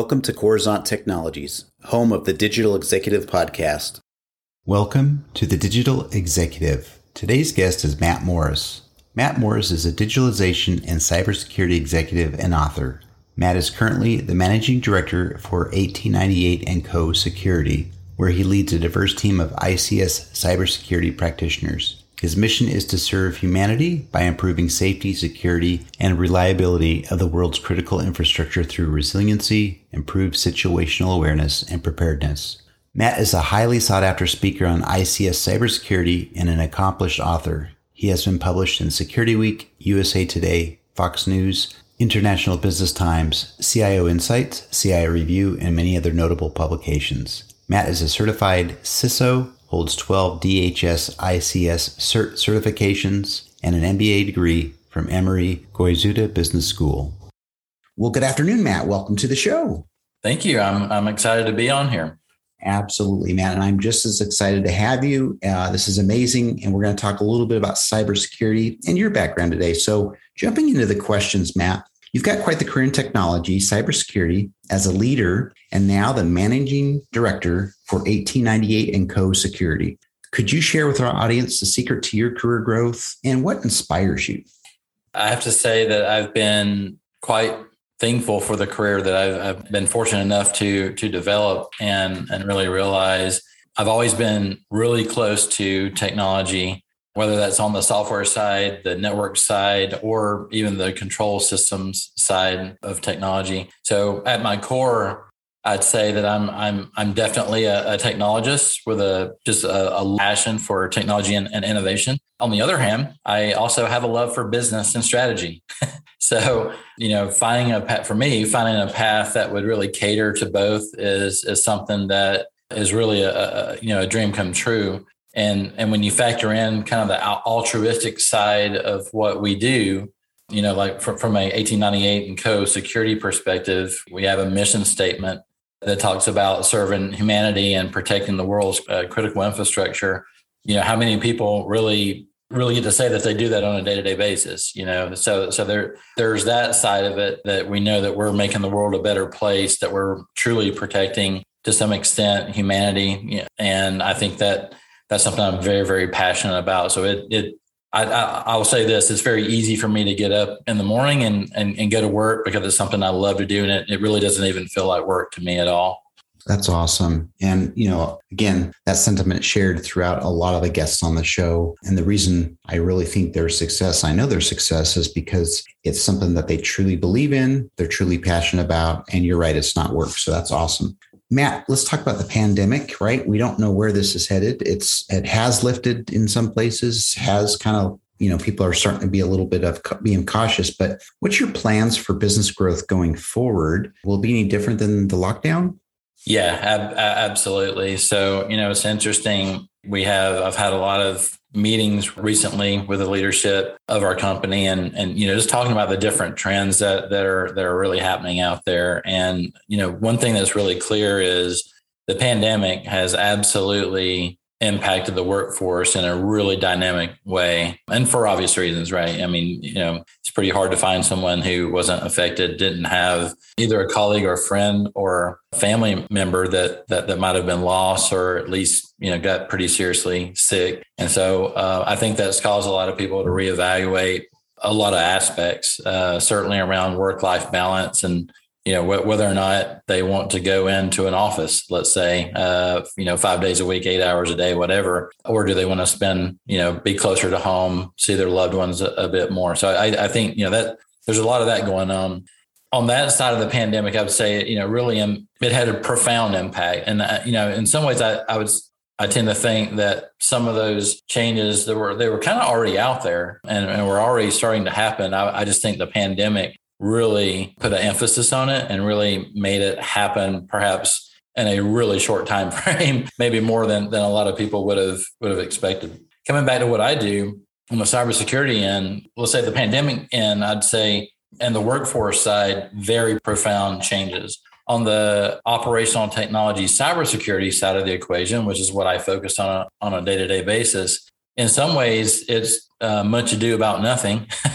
Welcome to Coruzant Technologies, home of the Digital Executive Podcast. Welcome to the Digital Executive. Today's guest is Matt Morris. Matt Morris is a digitalization and cybersecurity executive and author. Matt is currently the managing director for 1898 & Co. Security, where he leads a diverse team of ICS cybersecurity practitioners. His mission is to serve humanity by improving safety, security, and reliability of the world's critical infrastructure through resiliency, improved situational awareness, and preparedness. Matt is a highly sought after speaker on ICS cybersecurity and an accomplished author. He has been published in Security Week, USA Today, Fox News, International Business Times, CIO Insights, CIO Review, and many other notable publications. Matt is a certified CISO, holds 12 DHS ICS cert certifications, and an MBA degree from Emory Goizueta Business School. Well, good afternoon, Matt. Welcome to the show. Thank you. I'm, I'm excited to be on here. Absolutely, Matt. And I'm just as excited to have you. Uh, this is amazing. And we're going to talk a little bit about cybersecurity and your background today. So, jumping into the questions, Matt, You've got quite the career in technology, cybersecurity as a leader, and now the managing director for 1898 and Co. Security. Could you share with our audience the secret to your career growth and what inspires you? I have to say that I've been quite thankful for the career that I've, I've been fortunate enough to to develop and and really realize I've always been really close to technology whether that's on the software side, the network side, or even the control systems side of technology. So at my core, I'd say that I'm I'm I'm definitely a, a technologist with a just a, a passion for technology and, and, innovation. On the other hand, I also have a love for business and strategy. so you know, finding a path for me, finding a path that would really cater to both is is something that is really a, a you know a dream come true and and when you factor in kind of the altruistic side of what we do you know like from, from a 1898 and co security perspective we have a mission statement that talks about serving humanity and protecting the world's uh, critical infrastructure. You know how many people really really get to say that they do that on a day-to-day basis you know? So so there there's that side of it that we know that we're making the world a better place that we're truly protecting to some extent humanity. And i think that that's something I'm very, very passionate about. So it, it, I, I, I, will say this: it's very easy for me to get up in the morning and, and and go to work because it's something I love to do, and it, it really doesn't even feel like work to me at all. That's awesome. And, you know, again, that sentiment shared throughout a lot of the guests on the show. And the reason I really think their success, I know their success is because it's something that they truly believe in, they're truly passionate about. And you're right, it's not work. So that's awesome. Matt, let's talk about the pandemic, right? We don't know where this is headed. It's it has lifted in some places, has kind of you know people are starting to be a little bit of being cautious. But what's your plans for business growth going forward? Will it be any different than the lockdown? Yeah, ab- absolutely. So you know it's interesting. We have I've had a lot of meetings recently with the leadership of our company and and you know just talking about the different trends that that are that are really happening out there. And you know one thing that's really clear is the pandemic has absolutely impacted the workforce in a really dynamic way and for obvious reasons right? I mean you know it's pretty hard to find someone who wasn't affected didn't have either a colleague or a friend or family member that that, that might have been lost or at least you know got pretty seriously sick. And so uh, i think that's caused a lot of people to reevaluate a lot of aspects uh, certainly around work life balance and you know wh- whether or not they want to go into an office let's say uh, you know five days a week eight hours a day whatever or do they want to spend you know be closer to home see their loved ones a, a bit more? So I, I, think you know that there's a lot of that going on. On that side of the pandemic i would say you know really um, it had a profound impact. And uh, you know in some ways i, I would I tend to think that some of those changes that were they were kind of already out there and, and were already starting to happen. I, I just think the pandemic really put an emphasis on it and really made it happen perhaps in a really short time frame maybe more than, than a lot of people would have would have expected. Coming back to what i do on the cybersecurity end let's say the pandemic end i'd say and the workforce side very profound changes. On the operational technology cybersecurity side of the equation which is what i focus on a, on a day-to-day basis in some ways it's uh, much ado about nothing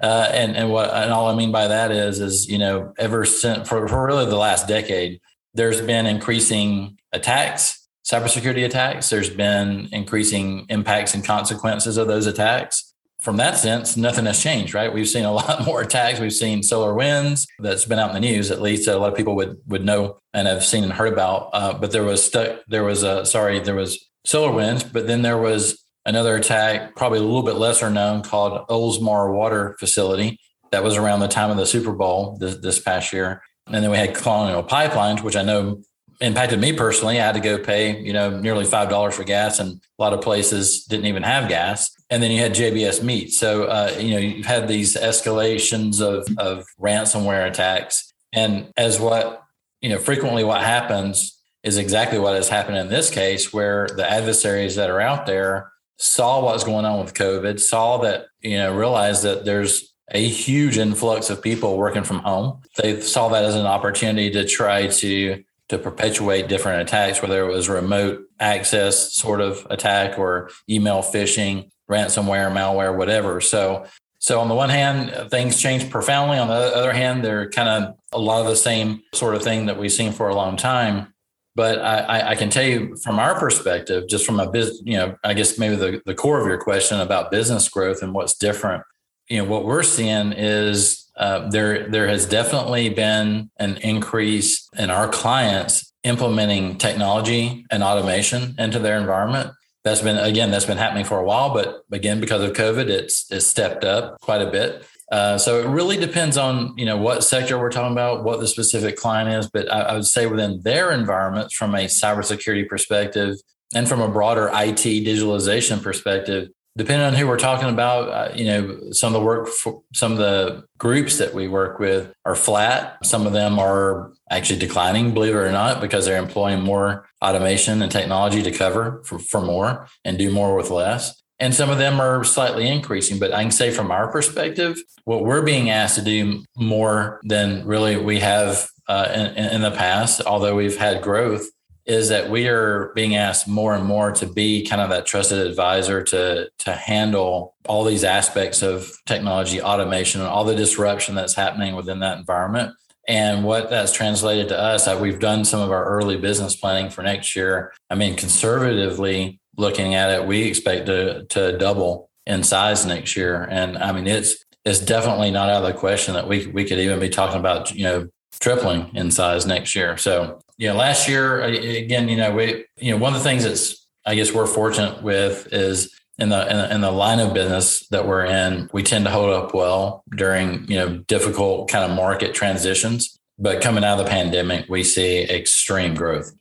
Uh, and and what and all I mean by that is is you know ever since for, for really the last decade, there's been increasing attacks, cybersecurity attacks. There's been increasing impacts and consequences of those attacks from that sense, nothing has changed, right? We've seen a lot more attacks. We've seen SolarWinds that's been out in the news, at least a lot of people would would know and have seen and heard about. Uh, but there was stuck. There was a sorry, there was SolarWinds, but then there was another attack, probably a little bit lesser known, called Oldsmar Water Facility. That was around the time of the Super Bowl this, this past year. And then we had Colonial Pipelines, which I know impacted me personally. I had to go pay, you know, nearly five dollars for gas, and a lot of places didn't even have gas. And then you had JBS Meat. So uh, you know you've had these escalations of of ransomware attacks, and as what you know frequently what happens is exactly what has happened in this case, where the adversaries that are out there saw what's going on with COVID, saw that you know realized that there's a huge influx of people working from home. They saw that as an opportunity to try to to perpetuate different attacks, whether it was remote access sort of attack or email phishing, ransomware, malware, whatever. So, so on the one hand, things change profoundly. On the other hand, they're kind of a lot of the same sort of thing that we've seen for a long time. But I, I can tell you from our perspective, just from a business, you know, I guess maybe the, the core of your question about business growth and what's different, you know, what we're seeing is uh, there there has definitely been an increase in our clients implementing technology and automation into their environment. That's been again that's been happening for a while, but again because of COVID, it's it's stepped up quite a bit. Uh, so it really depends on you know what sector we're talking about, what the specific client is. But I, I would say within their environments, from a cybersecurity perspective and from a broader IT digitalization perspective, depending on who we're talking about, uh, you know, some of the work, for, some of the groups that we work with are flat. Some of them are actually declining, believe it or not, because they're employing more automation and technology to cover for, for more and do more with less. And some of them are slightly increasing. But I can say from our perspective, what we're being asked to do more than really we have uh, in, in the past, although we've had growth, is that we are being asked more and more to be kind of that trusted advisor to to handle all these aspects of technology automation and all the disruption that's happening within that environment and what that's translated to us uh, we've done some of our early business planning for next year i mean conservatively looking at it we expect to to double in size next year and i mean it's it's definitely not out of the question that we we could even be talking about you know tripling in size next year so yeah, last year again, you know, we you know one of the things that's I guess we're fortunate with is in the, in the in the line of business that we're in, we tend to hold up well during you know difficult kind of market transitions. But coming out of the pandemic, we see extreme growth.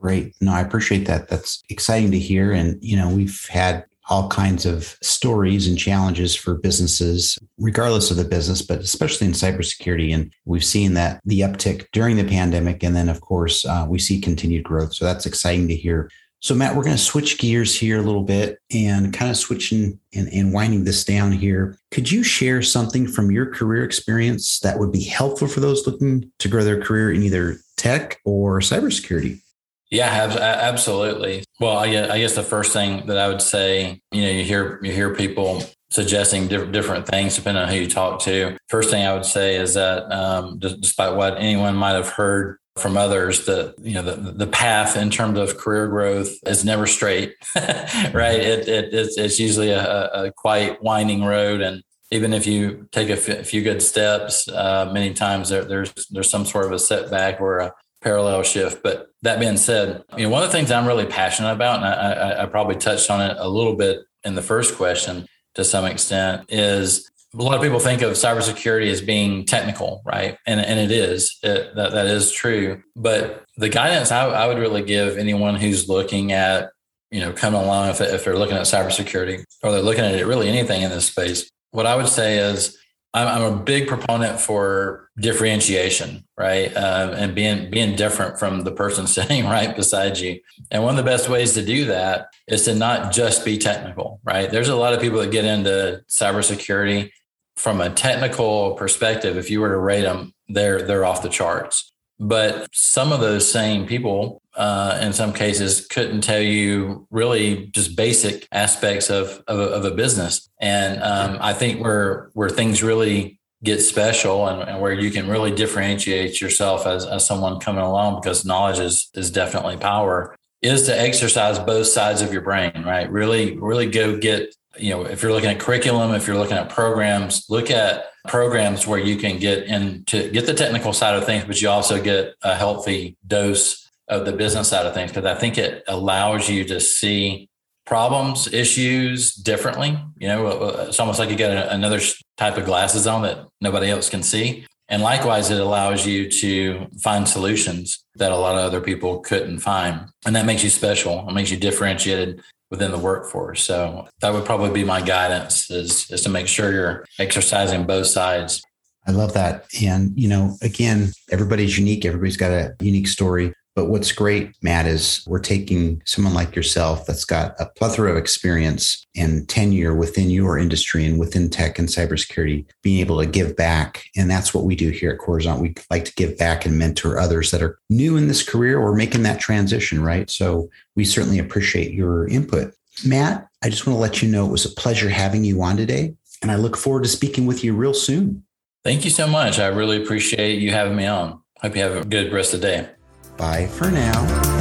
Great. No, I appreciate that. That's exciting to hear. And, you know, we've had all kinds of stories and challenges for businesses, regardless of the business, but especially in cybersecurity. And we've seen that the uptick during the pandemic. And then, of course, uh, we see continued growth. So that's exciting to hear. So, Matt, we're going to switch gears here a little bit and kind of switching and, and winding this down here. Could you share something from your career experience that would be helpful for those looking to grow their career in either tech or cybersecurity? Yeah, absolutely. Well, I guess the first thing that I would say, you know, you hear you hear people suggesting different things depending on who you talk to. First thing I would say is that, um, despite what anyone might have heard from others, that you know the the path in terms of career growth is never straight, right? It, it it's, it's usually a, a quite winding road, and even if you take a few good steps, uh, many times there, there's there's some sort of a setback or a parallel shift. But that being said, you know, one of the things I'm really passionate about, and I, I, I probably touched on it a little bit in the first question to some extent, is a lot of people think of cybersecurity as being technical, right? And, and it is, it, that, that is true. But the guidance I, I would really give anyone who's looking at, you know, coming along, if, if they're looking at cybersecurity or they're looking at it, really anything in this space, what I would say is I'm, I'm a big proponent for differentiation, right? Uh, and being being different from the person sitting right beside you. And one of the best ways to do that is to not just be technical, right? There's a lot of people that get into cybersecurity from a technical perspective. If you were to rate them, they're they're off the charts. But some of those same people uh, in some cases couldn't tell you really just basic aspects of of a, of a business. And um, I think where where things really get special and, and, where you can really differentiate yourself as, as someone coming along because knowledge is is definitely power is to exercise both sides of your brain right really really go get you know if you're looking at curriculum if you're looking at programs look at programs where you can get into get the technical side of things but you also get a healthy dose of the business side of things because i think it allows you to see problems issues differently you know uh, uh, it's almost like you get another type of glasses on that nobody else can see and likewise, it allows you to find solutions that a lot of other people couldn't find. And that makes you special. It makes you differentiated within the workforce. So that would probably be my guidance is, is to make sure you're exercising both sides. I love that. And, you know, again, everybody's unique. Everybody's got a unique story. But what's great, Matt, is we're taking someone like yourself that's got a plethora of experience and tenure within your industry and within tech and cybersecurity, being able to give back. And that's what we do here at Coruzant. We like to give back and mentor others that are new in this career or making that transition, right? So we certainly appreciate your input. Matt, I just want to let you know it was a pleasure having you on today. And I look forward to speaking with you real soon. Thank you so much. I really appreciate you having me on. Hope you have a good rest of the day. Bye for now.